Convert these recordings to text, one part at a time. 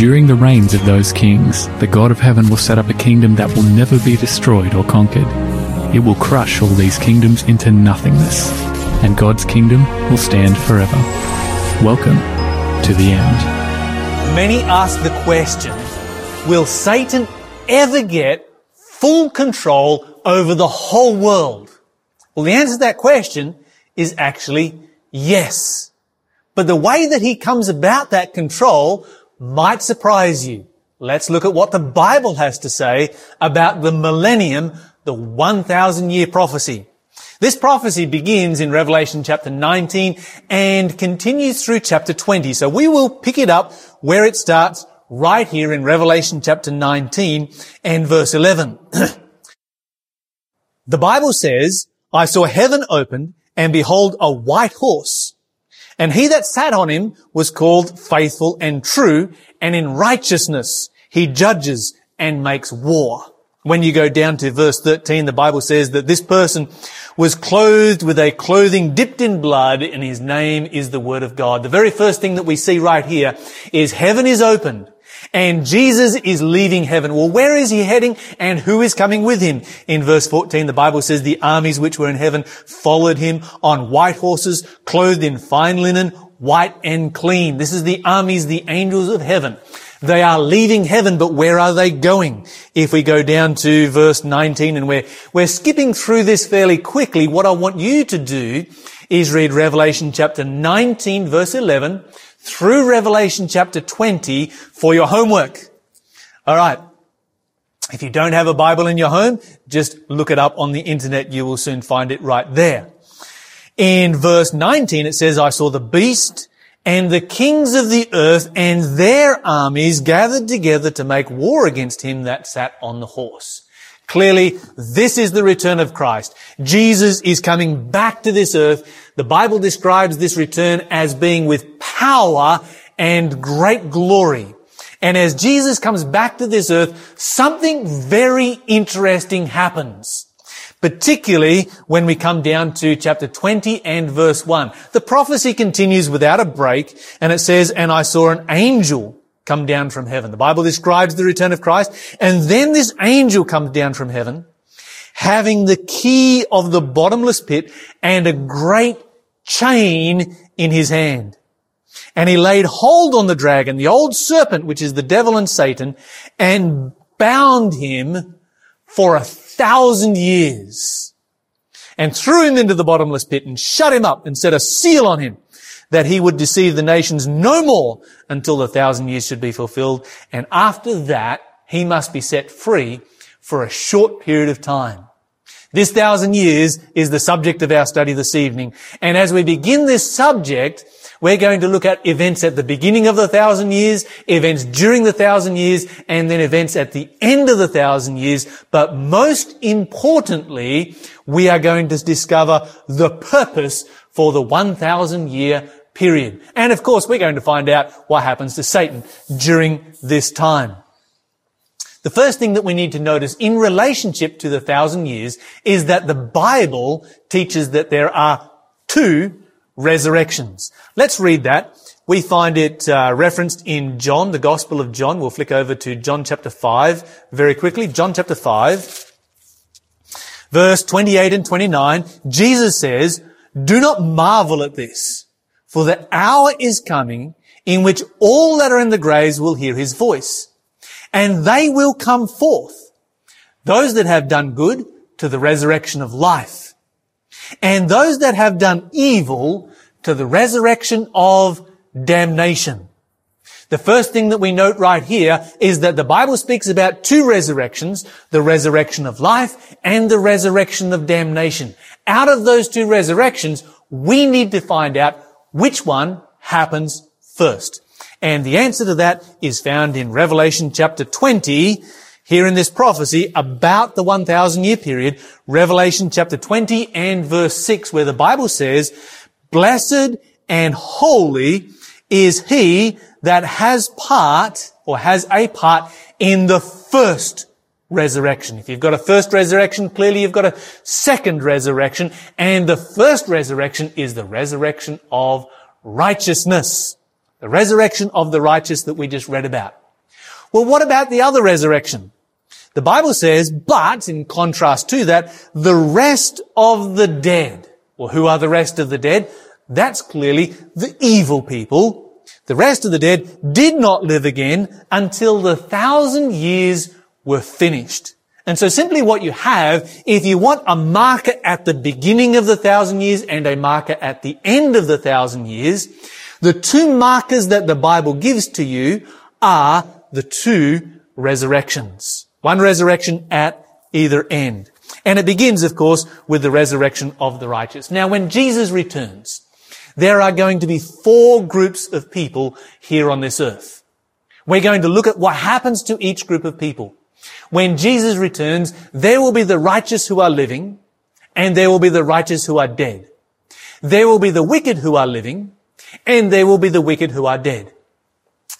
During the reigns of those kings, the God of heaven will set up a kingdom that will never be destroyed or conquered. It will crush all these kingdoms into nothingness, and God's kingdom will stand forever. Welcome to the end. Many ask the question, will Satan ever get full control over the whole world? Well, the answer to that question is actually yes. But the way that he comes about that control might surprise you. Let's look at what the Bible has to say about the millennium, the 1000 year prophecy. This prophecy begins in Revelation chapter 19 and continues through chapter 20. So we will pick it up where it starts right here in Revelation chapter 19 and verse 11. the Bible says, I saw heaven opened and behold a white horse and he that sat on him was called faithful and true, and in righteousness he judges and makes war. When you go down to verse 13, the Bible says that this person was clothed with a clothing dipped in blood and his name is the word of God. The very first thing that we see right here is heaven is opened and Jesus is leaving heaven. Well, where is he heading and who is coming with him? In verse 14, the Bible says the armies which were in heaven followed him on white horses, clothed in fine linen, white and clean. This is the armies, the angels of heaven. They are leaving heaven, but where are they going? If we go down to verse 19 and we're, we're skipping through this fairly quickly, what I want you to do is read Revelation chapter 19 verse 11 through Revelation chapter 20 for your homework. All right. If you don't have a Bible in your home, just look it up on the internet. You will soon find it right there. In verse 19, it says, I saw the beast and the kings of the earth and their armies gathered together to make war against him that sat on the horse. Clearly, this is the return of Christ. Jesus is coming back to this earth. The Bible describes this return as being with power and great glory. And as Jesus comes back to this earth, something very interesting happens. Particularly when we come down to chapter 20 and verse 1. The prophecy continues without a break and it says, and I saw an angel come down from heaven. The Bible describes the return of Christ. And then this angel comes down from heaven, having the key of the bottomless pit and a great chain in his hand. And he laid hold on the dragon, the old serpent, which is the devil and Satan, and bound him for a thousand years and threw him into the bottomless pit and shut him up and set a seal on him that he would deceive the nations no more until the thousand years should be fulfilled. And after that, he must be set free for a short period of time. This thousand years is the subject of our study this evening. And as we begin this subject, we're going to look at events at the beginning of the thousand years, events during the thousand years, and then events at the end of the thousand years. But most importantly, we are going to discover the purpose for the 1000 year period. And of course, we're going to find out what happens to Satan during this time. The first thing that we need to notice in relationship to the thousand years is that the Bible teaches that there are two resurrections. Let's read that. We find it uh, referenced in John, the Gospel of John. We'll flick over to John chapter 5 very quickly. John chapter 5, verse 28 and 29. Jesus says, Do not marvel at this for the hour is coming in which all that are in the graves will hear his voice. And they will come forth. Those that have done good to the resurrection of life. And those that have done evil to the resurrection of damnation. The first thing that we note right here is that the Bible speaks about two resurrections, the resurrection of life and the resurrection of damnation. Out of those two resurrections, we need to find out which one happens first? And the answer to that is found in Revelation chapter 20, here in this prophecy about the 1000 year period, Revelation chapter 20 and verse 6, where the Bible says, blessed and holy is he that has part or has a part in the first resurrection. If you've got a first resurrection, clearly you've got a second resurrection. And the first resurrection is the resurrection of righteousness. The resurrection of the righteous that we just read about. Well, what about the other resurrection? The Bible says, but in contrast to that, the rest of the dead. Well, who are the rest of the dead? That's clearly the evil people. The rest of the dead did not live again until the thousand years were finished. And so simply what you have, if you want a marker at the beginning of the thousand years and a marker at the end of the thousand years, the two markers that the Bible gives to you are the two resurrections. One resurrection at either end. And it begins, of course, with the resurrection of the righteous. Now, when Jesus returns, there are going to be four groups of people here on this earth. We're going to look at what happens to each group of people. When Jesus returns, there will be the righteous who are living, and there will be the righteous who are dead. There will be the wicked who are living, and there will be the wicked who are dead.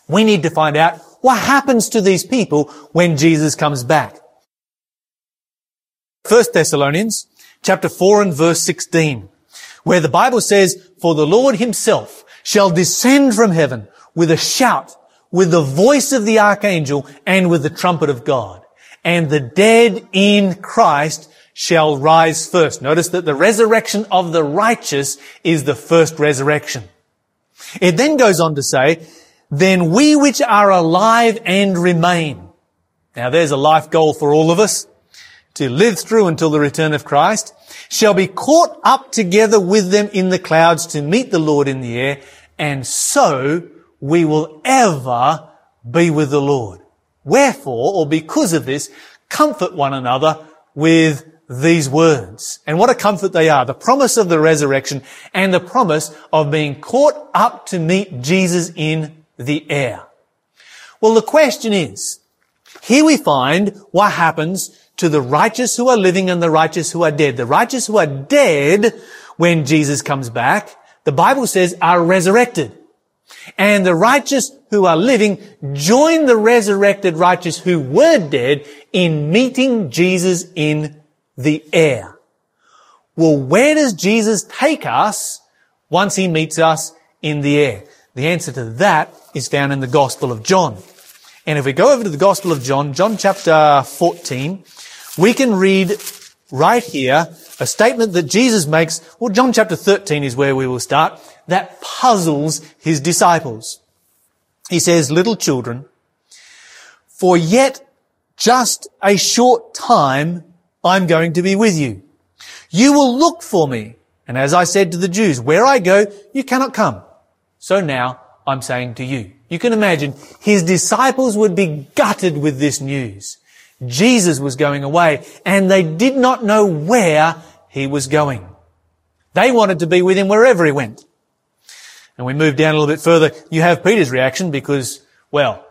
We need to find out what happens to these people when Jesus comes back. 1 Thessalonians chapter 4 and verse 16, where the Bible says, For the Lord himself shall descend from heaven with a shout, with the voice of the archangel, and with the trumpet of God. And the dead in Christ shall rise first. Notice that the resurrection of the righteous is the first resurrection. It then goes on to say, then we which are alive and remain. Now there's a life goal for all of us to live through until the return of Christ shall be caught up together with them in the clouds to meet the Lord in the air. And so we will ever be with the Lord. Wherefore, or because of this, comfort one another with these words. And what a comfort they are. The promise of the resurrection and the promise of being caught up to meet Jesus in the air. Well, the question is, here we find what happens to the righteous who are living and the righteous who are dead. The righteous who are dead when Jesus comes back, the Bible says are resurrected. And the righteous who are living join the resurrected righteous who were dead in meeting Jesus in the air. Well, where does Jesus take us once he meets us in the air? The answer to that is found in the Gospel of John. And if we go over to the Gospel of John, John chapter 14, we can read right here a statement that Jesus makes, well, John chapter 13 is where we will start, that puzzles his disciples. He says, little children, for yet just a short time I'm going to be with you. You will look for me. And as I said to the Jews, where I go, you cannot come. So now I'm saying to you. You can imagine his disciples would be gutted with this news. Jesus was going away and they did not know where he was going. They wanted to be with him wherever he went. And we move down a little bit further. You have Peter's reaction because, well,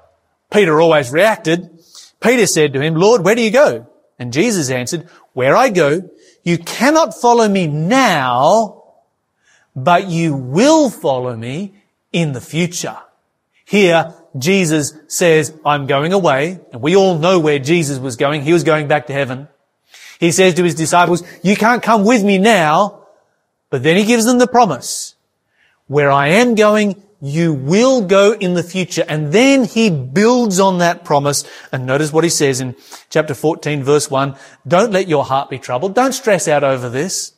Peter always reacted. Peter said to him, Lord, where do you go? And Jesus answered, where I go, you cannot follow me now, but you will follow me in the future. Here, Jesus says, I'm going away, and we all know where Jesus was going. He was going back to heaven. He says to his disciples, you can't come with me now, but then he gives them the promise. Where I am going, you will go in the future. And then he builds on that promise. And notice what he says in chapter 14 verse 1. Don't let your heart be troubled. Don't stress out over this.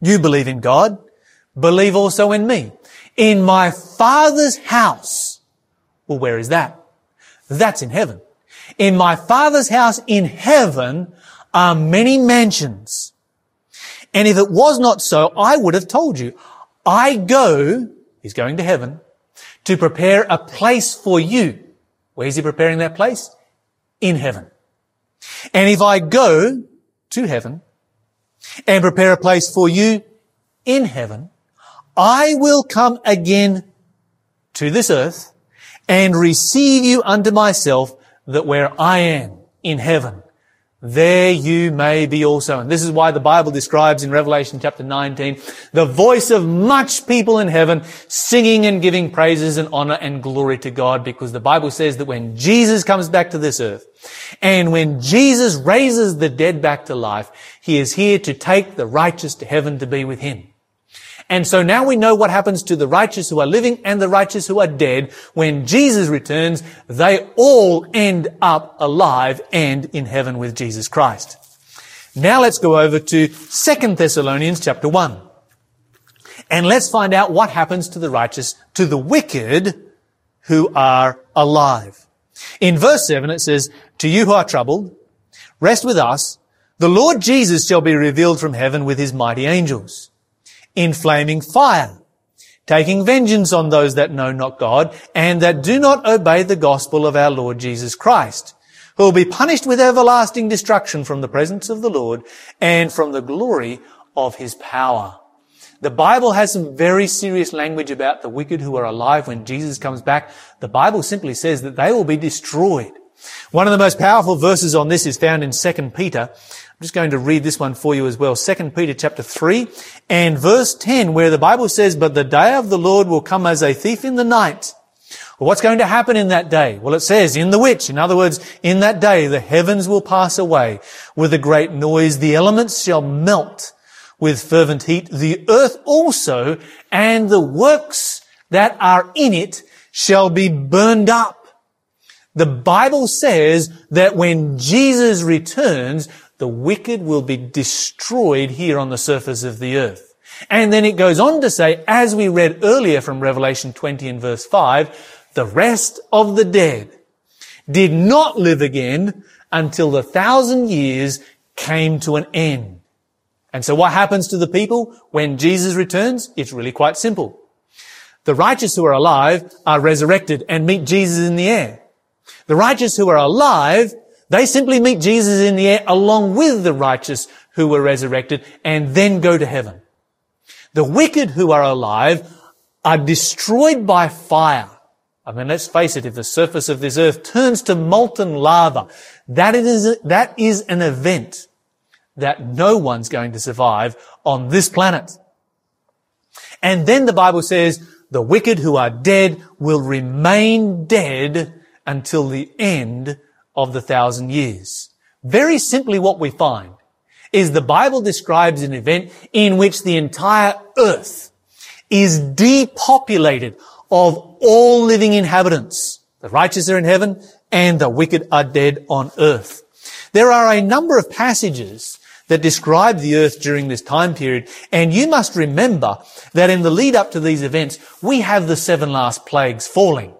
You believe in God. Believe also in me. In my father's house. Well, where is that? That's in heaven. In my father's house in heaven are many mansions. And if it was not so, I would have told you. I go, he's going to heaven, to prepare a place for you. Where is he preparing that place? In heaven. And if I go to heaven and prepare a place for you in heaven, I will come again to this earth and receive you unto myself that where I am in heaven, there you may be also. And this is why the Bible describes in Revelation chapter 19 the voice of much people in heaven singing and giving praises and honor and glory to God because the Bible says that when Jesus comes back to this earth and when Jesus raises the dead back to life, he is here to take the righteous to heaven to be with him. And so now we know what happens to the righteous who are living and the righteous who are dead. When Jesus returns, they all end up alive and in heaven with Jesus Christ. Now let's go over to 2 Thessalonians chapter 1. And let's find out what happens to the righteous, to the wicked who are alive. In verse 7 it says, To you who are troubled, rest with us. The Lord Jesus shall be revealed from heaven with his mighty angels in flaming fire, taking vengeance on those that know not God and that do not obey the gospel of our Lord Jesus Christ, who will be punished with everlasting destruction from the presence of the Lord and from the glory of his power. The Bible has some very serious language about the wicked who are alive when Jesus comes back. The Bible simply says that they will be destroyed. One of the most powerful verses on this is found in 2 Peter I'm just going to read this one for you as well. 2 Peter chapter 3 and verse 10 where the Bible says, But the day of the Lord will come as a thief in the night. Well, what's going to happen in that day? Well, it says, in the which, in other words, in that day, the heavens will pass away with a great noise. The elements shall melt with fervent heat. The earth also and the works that are in it shall be burned up. The Bible says that when Jesus returns, the wicked will be destroyed here on the surface of the earth. And then it goes on to say, as we read earlier from Revelation 20 and verse 5, the rest of the dead did not live again until the thousand years came to an end. And so what happens to the people when Jesus returns? It's really quite simple. The righteous who are alive are resurrected and meet Jesus in the air. The righteous who are alive they simply meet Jesus in the air along with the righteous who were resurrected and then go to heaven. The wicked who are alive are destroyed by fire. I mean, let's face it, if the surface of this earth turns to molten lava, that is, that is an event that no one's going to survive on this planet. And then the Bible says, the wicked who are dead will remain dead until the end of the thousand years. Very simply what we find is the Bible describes an event in which the entire earth is depopulated of all living inhabitants. The righteous are in heaven and the wicked are dead on earth. There are a number of passages that describe the earth during this time period. And you must remember that in the lead up to these events, we have the seven last plagues falling.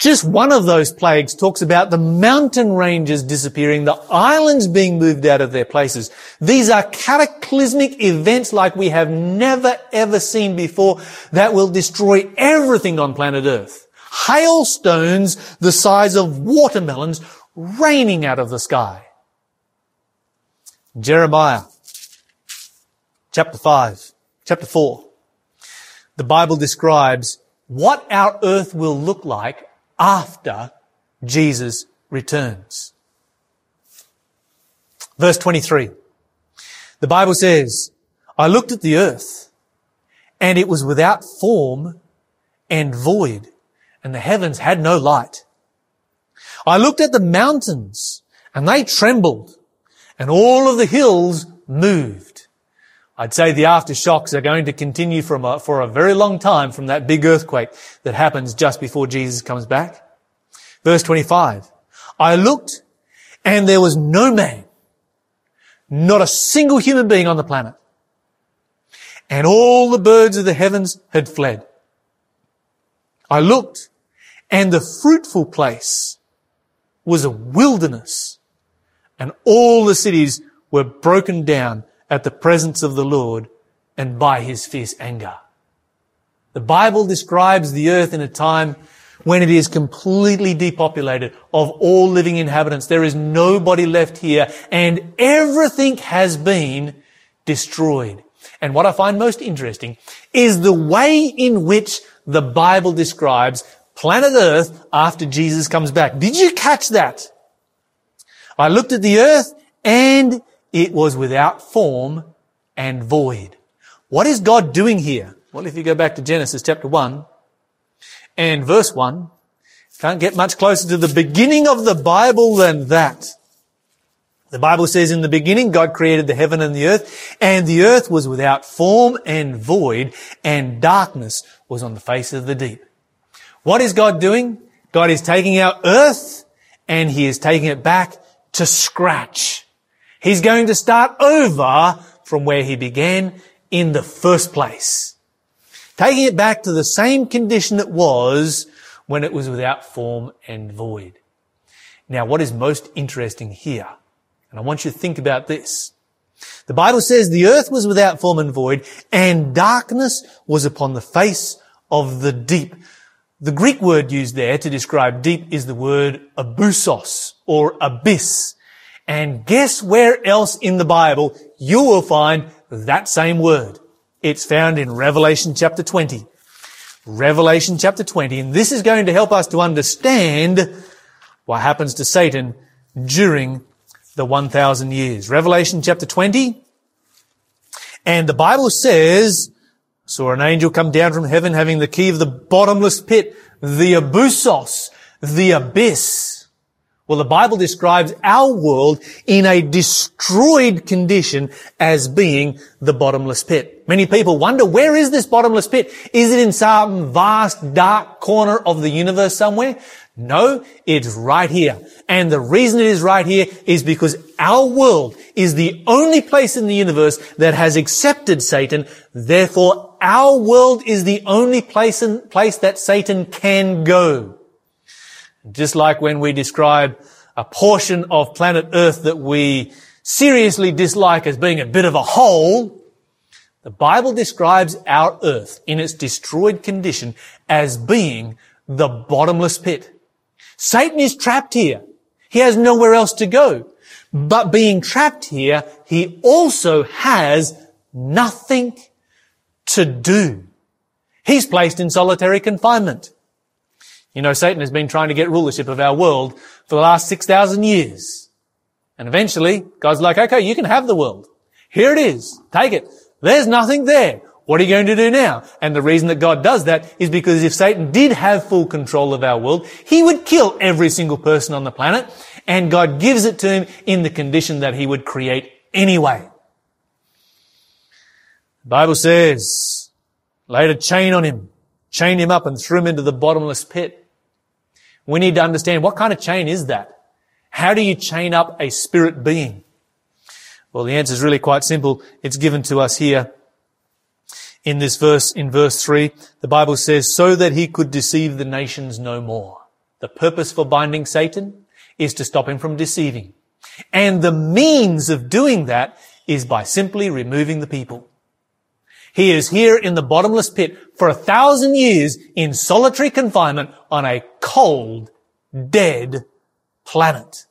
Just one of those plagues talks about the mountain ranges disappearing, the islands being moved out of their places. These are cataclysmic events like we have never ever seen before that will destroy everything on planet Earth. Hailstones the size of watermelons raining out of the sky. Jeremiah chapter 5, chapter 4. The Bible describes what our earth will look like after Jesus returns. Verse 23. The Bible says, I looked at the earth and it was without form and void and the heavens had no light. I looked at the mountains and they trembled and all of the hills moved. I'd say the aftershocks are going to continue from a, for a very long time from that big earthquake that happens just before Jesus comes back. Verse 25. I looked and there was no man, not a single human being on the planet. And all the birds of the heavens had fled. I looked and the fruitful place was a wilderness and all the cities were broken down at the presence of the Lord and by his fierce anger. The Bible describes the earth in a time when it is completely depopulated of all living inhabitants. There is nobody left here and everything has been destroyed. And what I find most interesting is the way in which the Bible describes planet earth after Jesus comes back. Did you catch that? I looked at the earth and it was without form and void. What is God doing here? Well, if you go back to Genesis chapter 1 and verse 1, can't get much closer to the beginning of the Bible than that. The Bible says in the beginning, God created the heaven and the earth, and the earth was without form and void, and darkness was on the face of the deep. What is God doing? God is taking our earth and He is taking it back to scratch. He's going to start over from where He began in the first place. Taking it back to the same condition it was when it was without form and void. Now, what is most interesting here and I want you to think about this. The Bible says the earth was without form and void and darkness was upon the face of the deep. The Greek word used there to describe deep is the word abusos or abyss. And guess where else in the Bible you will find that same word? It's found in Revelation chapter 20. Revelation chapter 20. And this is going to help us to understand what happens to Satan during the 1,000 years. Revelation chapter 20. And the Bible says, saw an angel come down from heaven having the key of the bottomless pit, the abusos, the abyss. Well, the Bible describes our world in a destroyed condition as being the bottomless pit. Many people wonder, where is this bottomless pit? Is it in some vast dark corner of the universe somewhere? No, it's right here. And the reason it is right here is because our world is the only place in the universe that has accepted Satan. Therefore, our world is the only place, in, place that Satan can go. Just like when we describe a portion of planet Earth that we seriously dislike as being a bit of a hole, the Bible describes our Earth in its destroyed condition as being the bottomless pit. Satan is trapped here. He has nowhere else to go. But being trapped here, he also has nothing to do. He's placed in solitary confinement. You know, Satan has been trying to get rulership of our world for the last 6,000 years. And eventually, God's like, okay, you can have the world. Here it is. Take it. There's nothing there. What are you going to do now? And the reason that God does that is because if Satan did have full control of our world, he would kill every single person on the planet, and God gives it to him in the condition that he would create anyway. The Bible says, laid a chain on him, chained him up and threw him into the bottomless pit. We need to understand what kind of chain is that? How do you chain up a spirit being? Well, the answer is really quite simple. It's given to us here in this verse, in verse 3, the Bible says, so that he could deceive the nations no more. The purpose for binding Satan is to stop him from deceiving. And the means of doing that is by simply removing the people. He is here in the bottomless pit for a thousand years in solitary confinement on a cold, dead planet.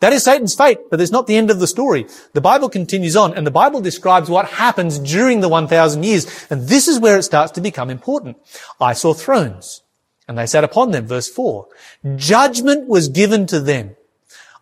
That is Satan's fate, but it's not the end of the story. The Bible continues on, and the Bible describes what happens during the 1,000 years, and this is where it starts to become important. I saw thrones, and they sat upon them, verse 4. Judgment was given to them.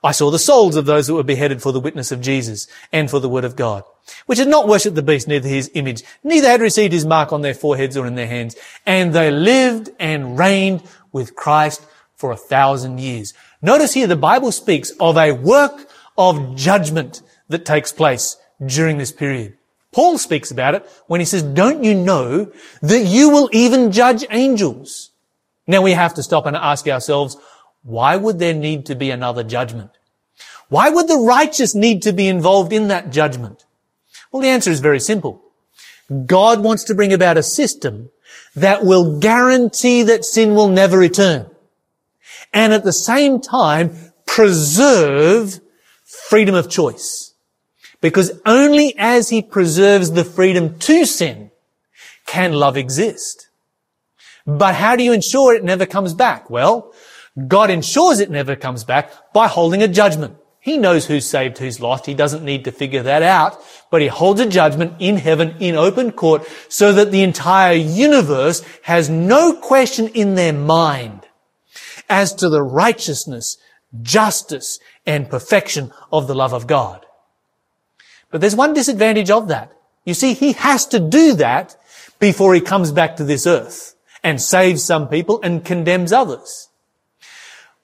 I saw the souls of those that were beheaded for the witness of Jesus and for the word of God, which had not worshipped the beast, neither his image, neither had received his mark on their foreheads or in their hands, and they lived and reigned with Christ for a thousand years. Notice here the Bible speaks of a work of judgment that takes place during this period. Paul speaks about it when he says, don't you know that you will even judge angels? Now we have to stop and ask ourselves, why would there need to be another judgment? Why would the righteous need to be involved in that judgment? Well, the answer is very simple. God wants to bring about a system that will guarantee that sin will never return and at the same time preserve freedom of choice. Because only as he preserves the freedom to sin can love exist. But how do you ensure it never comes back? Well, God ensures it never comes back by holding a judgment. He knows who's saved, who's lost. He doesn't need to figure that out, but he holds a judgment in heaven in open court so that the entire universe has no question in their mind as to the righteousness, justice, and perfection of the love of God. But there's one disadvantage of that. You see, he has to do that before he comes back to this earth and saves some people and condemns others.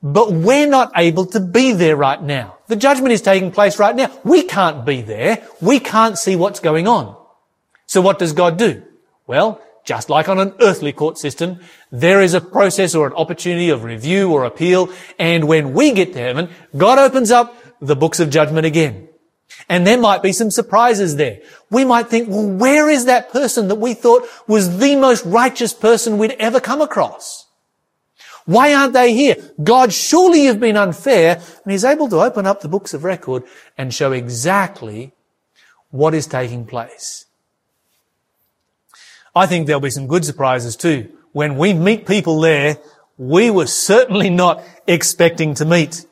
But we're not able to be there right now. The judgment is taking place right now. We can't be there. We can't see what's going on. So what does God do? Well, just like on an earthly court system, there is a process or an opportunity of review or appeal, and when we get to heaven, God opens up the books of judgment again. And there might be some surprises there. We might think, well, where is that person that we thought was the most righteous person we'd ever come across? Why aren't they here? God, surely you've been unfair. And he's able to open up the books of record and show exactly what is taking place. I think there'll be some good surprises too. When we meet people there, we were certainly not expecting to meet.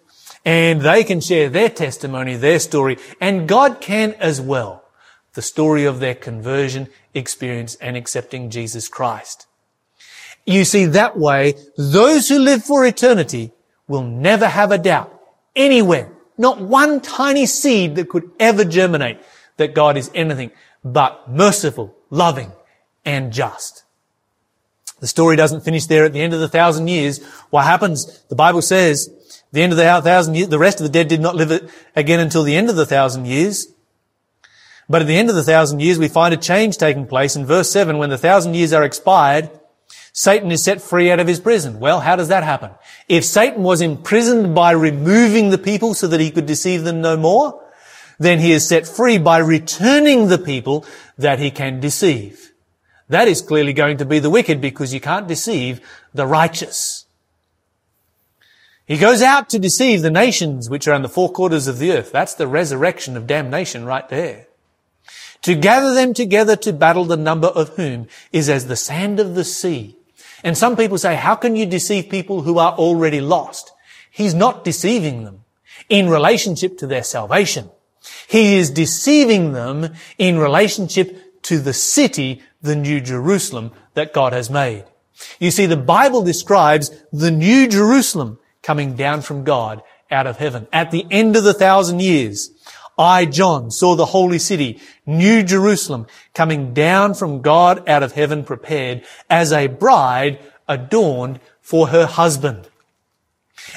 And they can share their testimony, their story, and God can as well. The story of their conversion, experience, and accepting Jesus Christ. You see, that way, those who live for eternity will never have a doubt anywhere, not one tiny seed that could ever germinate that God is anything but merciful, loving, and just. The story doesn't finish there at the end of the thousand years. What happens? The Bible says, the end of the thousand years, the rest of the dead did not live it again until the end of the thousand years. But at the end of the thousand years, we find a change taking place. In verse 7, when the thousand years are expired, Satan is set free out of his prison. Well, how does that happen? If Satan was imprisoned by removing the people so that he could deceive them no more, then he is set free by returning the people that he can deceive. That is clearly going to be the wicked because you can't deceive the righteous. He goes out to deceive the nations which are in the four quarters of the earth. That's the resurrection of damnation right there. To gather them together to battle, the number of whom is as the sand of the sea. And some people say, how can you deceive people who are already lost? He's not deceiving them in relationship to their salvation. He is deceiving them in relationship to the city, the New Jerusalem that God has made. You see, the Bible describes the New Jerusalem coming down from God out of heaven at the end of the thousand years. I, John, saw the holy city, New Jerusalem, coming down from God out of heaven prepared as a bride adorned for her husband.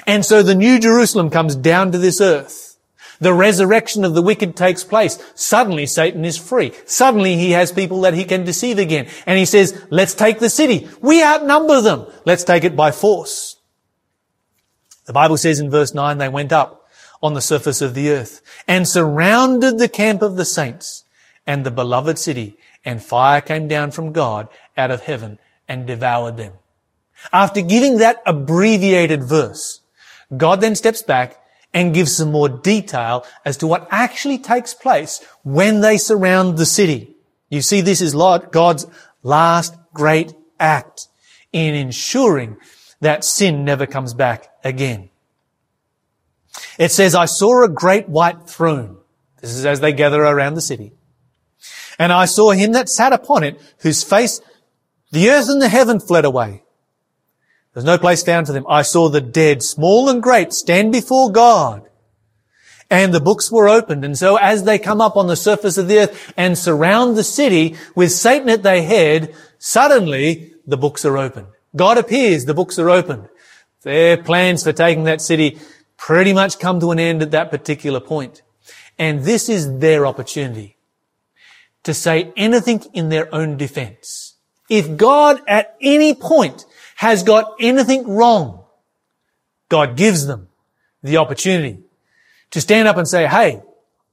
And so the New Jerusalem comes down to this earth. The resurrection of the wicked takes place. Suddenly Satan is free. Suddenly he has people that he can deceive again. And he says, let's take the city. We outnumber them. Let's take it by force. The Bible says in verse 9, they went up on the surface of the earth and surrounded the camp of the saints and the beloved city and fire came down from God out of heaven and devoured them. After giving that abbreviated verse, God then steps back and gives some more detail as to what actually takes place when they surround the city. You see, this is God's last great act in ensuring that sin never comes back again. It says, I saw a great white throne. This is as they gather around the city. And I saw him that sat upon it, whose face the earth and the heaven fled away. There's no place found for them. I saw the dead, small and great, stand before God. And the books were opened. And so as they come up on the surface of the earth and surround the city with Satan at their head, suddenly the books are opened. God appears, the books are opened. Their plans for taking that city pretty much come to an end at that particular point. And this is their opportunity to say anything in their own defense. If God at any point has got anything wrong, God gives them the opportunity to stand up and say, hey,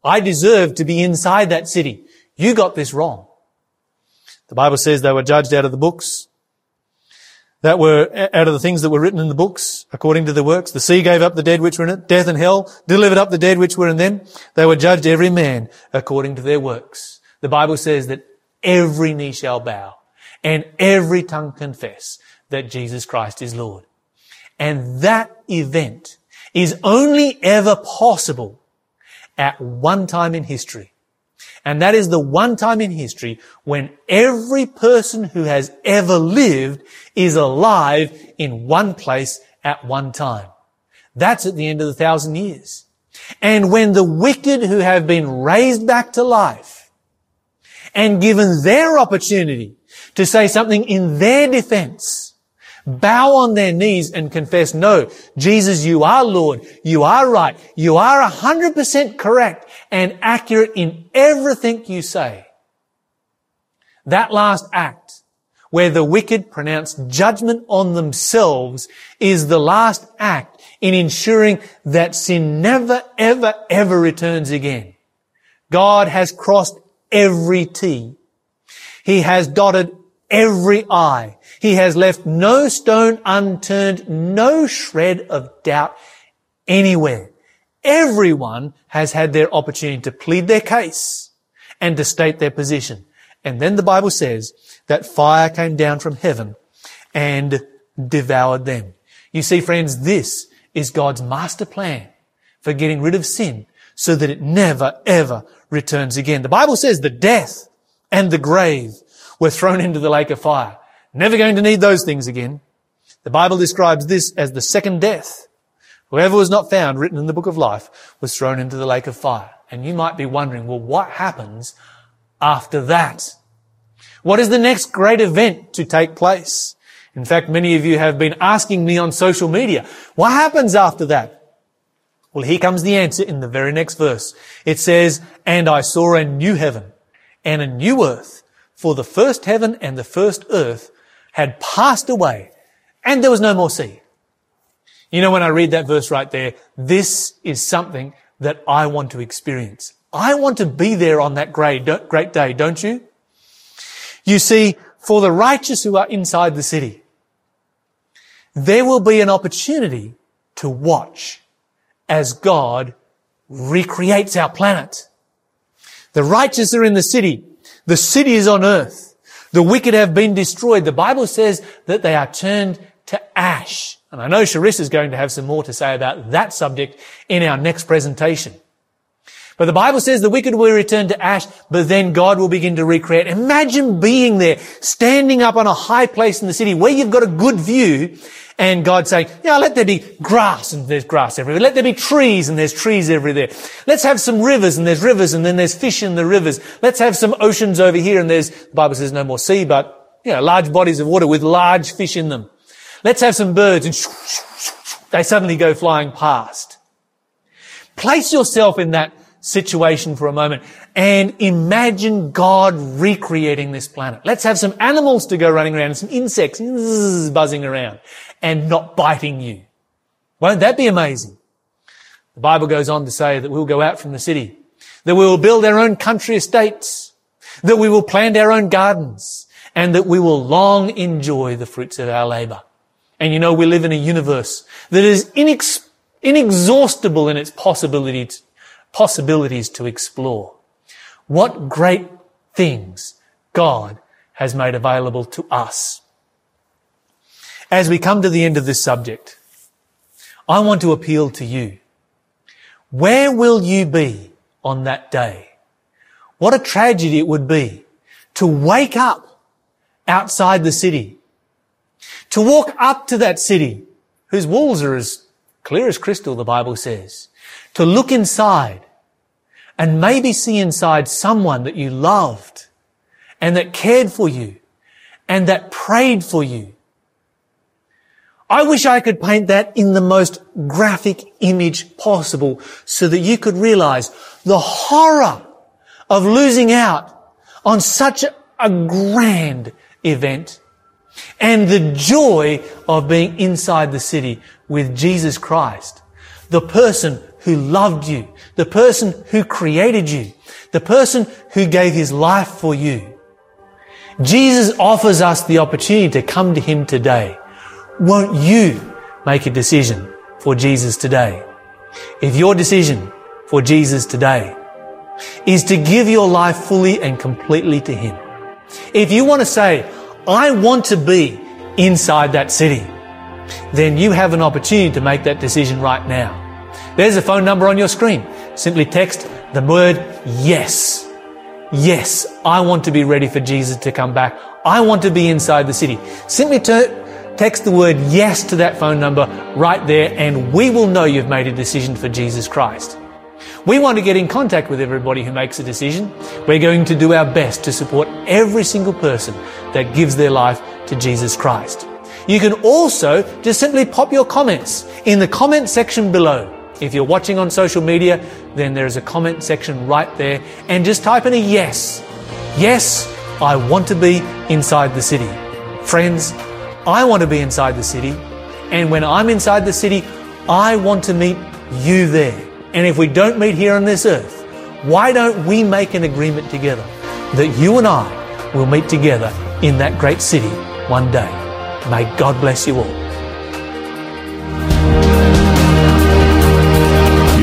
I deserve to be inside that city. You got this wrong. The Bible says they were judged out of the books that were out of the things that were written in the books according to the works. The sea gave up the dead which were in it. Death and hell delivered up the dead which were in them. They were judged every man according to their works. The Bible says that every knee shall bow and every tongue confess that Jesus Christ is Lord. And that event is only ever possible at one time in history. And that is the one time in history when every person who has ever lived is alive in one place at one time. That's at the end of the thousand years. And when the wicked who have been raised back to life and given their opportunity to say something in their defense, bow on their knees and confess, no, Jesus, you are Lord. You are right. You are 100% correct and accurate in everything you say. That last act, where the wicked pronounce judgment on themselves, is the last act in ensuring that sin never, ever, ever returns again. God has crossed every T. He has dotted every I. He has left no stone unturned, no shred of doubt anywhere. Everyone has had their opportunity to plead their case and to state their position. And then the Bible says that fire came down from heaven and devoured them. You see, friends, this is God's master plan for getting rid of sin so that it never, ever returns again. The Bible says the death and the grave were thrown into the lake of fire. Never going to need those things again. The Bible describes this as the second death. Whoever was not found written in the book of life was thrown into the lake of fire. And you might be wondering, well, what happens after that? What is the next great event to take place? In fact, many of you have been asking me on social media, what happens after that? Well, here comes the answer in the very next verse. It says, and I saw a new heaven and a new earth, for the first heaven and the first earth had passed away and there was no more sea. You know, when I read that verse right there, this is something that I want to experience. I want to be there on that great, great day, don't you? You see, for the righteous who are inside the city, there will be an opportunity to watch as God recreates our planet. The righteous are in the city. The city is on earth. The wicked have been destroyed. The Bible says that they are turned to ash. And I know Charissa is going to have some more to say about that subject in our next presentation. But the Bible says the wicked will return to ash, but then God will begin to recreate. Imagine being there, standing up on a high place in the city where you've got a good view and God saying, yeah, let there be grass and there's grass everywhere. Let there be trees and there's trees everywhere. Let's have some rivers and there's rivers and then there's fish in the rivers. Let's have some oceans over here and there's, the Bible says no more sea, but, you know, large bodies of water with large fish in them. Let's have some birds and they suddenly go flying past. Place yourself in that situation for a moment and imagine God recreating this planet. Let's have some animals to go running around, some insects buzzing around and not biting you. Won't that be amazing? The Bible goes on to say that we'll go out from the city, that we will build our own country estates, that we will plant our own gardens, and that we will long enjoy the fruits of our labor. And you know, we live in a universe that is inex- inexhaustible in its possibilities possibilities to explore. What great things God has made available to us. As we come to the end of this subject, I want to appeal to you. Where will you be on that day? What a tragedy it would be to wake up outside the city, to walk up to that city whose walls are as clear as crystal, the Bible says, to look inside and maybe see inside someone that you loved and that cared for you and that prayed for you. I wish I could paint that in the most graphic image possible so that you could realize the horror of losing out on such a grand event and the joy of being inside the city with Jesus Christ, the person who loved you, the person who created you, the person who gave his life for you. Jesus offers us the opportunity to come to him today. Won't you make a decision for Jesus today? If your decision for Jesus today is to give your life fully and completely to him, if you want to say, I want to be inside that city, then you have an opportunity to make that decision right now. There's a phone number on your screen. Simply text the word yes. Yes, I want to be ready for Jesus to come back. I want to be inside the city. Simply ter- text the word yes to that phone number right there and we will know you've made a decision for Jesus Christ. We want to get in contact with everybody who makes a decision. We're going to do our best to support every single person that gives their life to Jesus Christ. You can also just simply pop your comments in the comment section below. If you're watching on social media, then there's a comment section right there and just type in a yes. Yes, I want to be inside the city. Friends, I want to be inside the city. And when I'm inside the city, I want to meet you there. And if we don't meet here on this earth, why don't we make an agreement together that you and I will meet together in that great city one day? May God bless you all.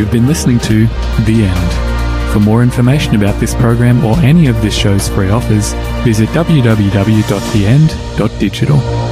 You've been listening to The End. For more information about this program or any of this show's free offers, visit www.theend.digital.